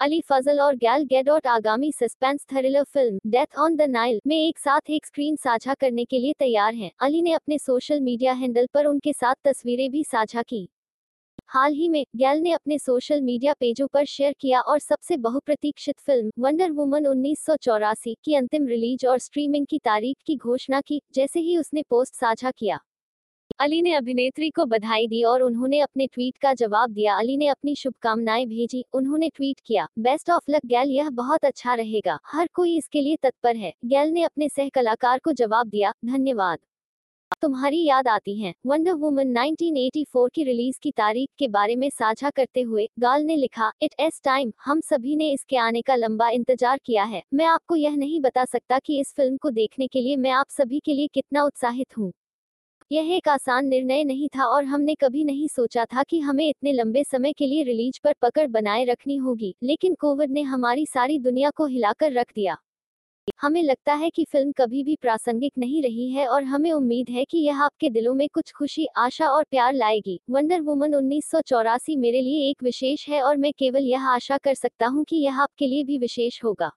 अली फजल और Gal Gadot आगामी suspense thriller film Death on the Nile में एक साथ एक स्क्रीन साझा करने के लिए तैयार हैं। अली ने अपने सोशल मीडिया हैंडल पर उनके साथ तस्वीरें भी साझा की। हाल ही में गैल ने अपने सोशल मीडिया पेजों पर शेयर किया और सबसे बहुप्रतीक्षित फ़िल्म वंडर वुमन उन्नीस सौ चौरासी की अंतिम रिलीज़ और स्ट्रीमिंग की तारीख की घोषणा की, जैसे ही उसने पोस्ट साझा किया। अली ने अभिनेत्री को बधाई दी और उन्होंने अपने ट्वीट का जवाब दिया। अली ने अपनी शुभकामनाएँ भेजी, उन्होंने ट्वीट किया, बेस्ट ऑफ़ लक, गैल, यह बहुत अच्छा रहेगा। हर कोई इसके लिए तत्पर है। गैल ने अपने सह कलाकार को जवाब दिया, धन्यवाद। तुम्हारी याद आती है। वंडर वुमन 1984 की रिलीज़ की तारीख के बारे में साझा करते हुए, गाल ने लिखा, इट एस टाइम, हम सभी ने इसके आने का लंबा इंतज़ार किया है। मैं आपको यह नहीं बता सकता कि इस फ़िल्म को देखने के लिए मैं आप सभी के लिए कितना उत्साहित हूँ। यह एक आसान निर्णय नहीं था और हमने कभी नहीं सोचा था कि हमें इतने लंबे समय के लिए रिलीज़ पर पकड़ बनाए रखनी होगी, लेकिन कोविड ने हमारी सारी दुनिया को हिलाकर रख दिया। हमें लगता है कि फ़िल्म कभी भी प्रासंगिक नहीं रही है और हमें उम्मीद है कि यह आपके दिलों में कुछ खुशी, आशा और प्यार लाएगी। वंडर वुमन उन्नीस सौ चौरासी मेरे लिए एक विशेष है और मैं केवल यह आशा कर सकता हूँ कि यह आपके लिए भी विशेष होगा।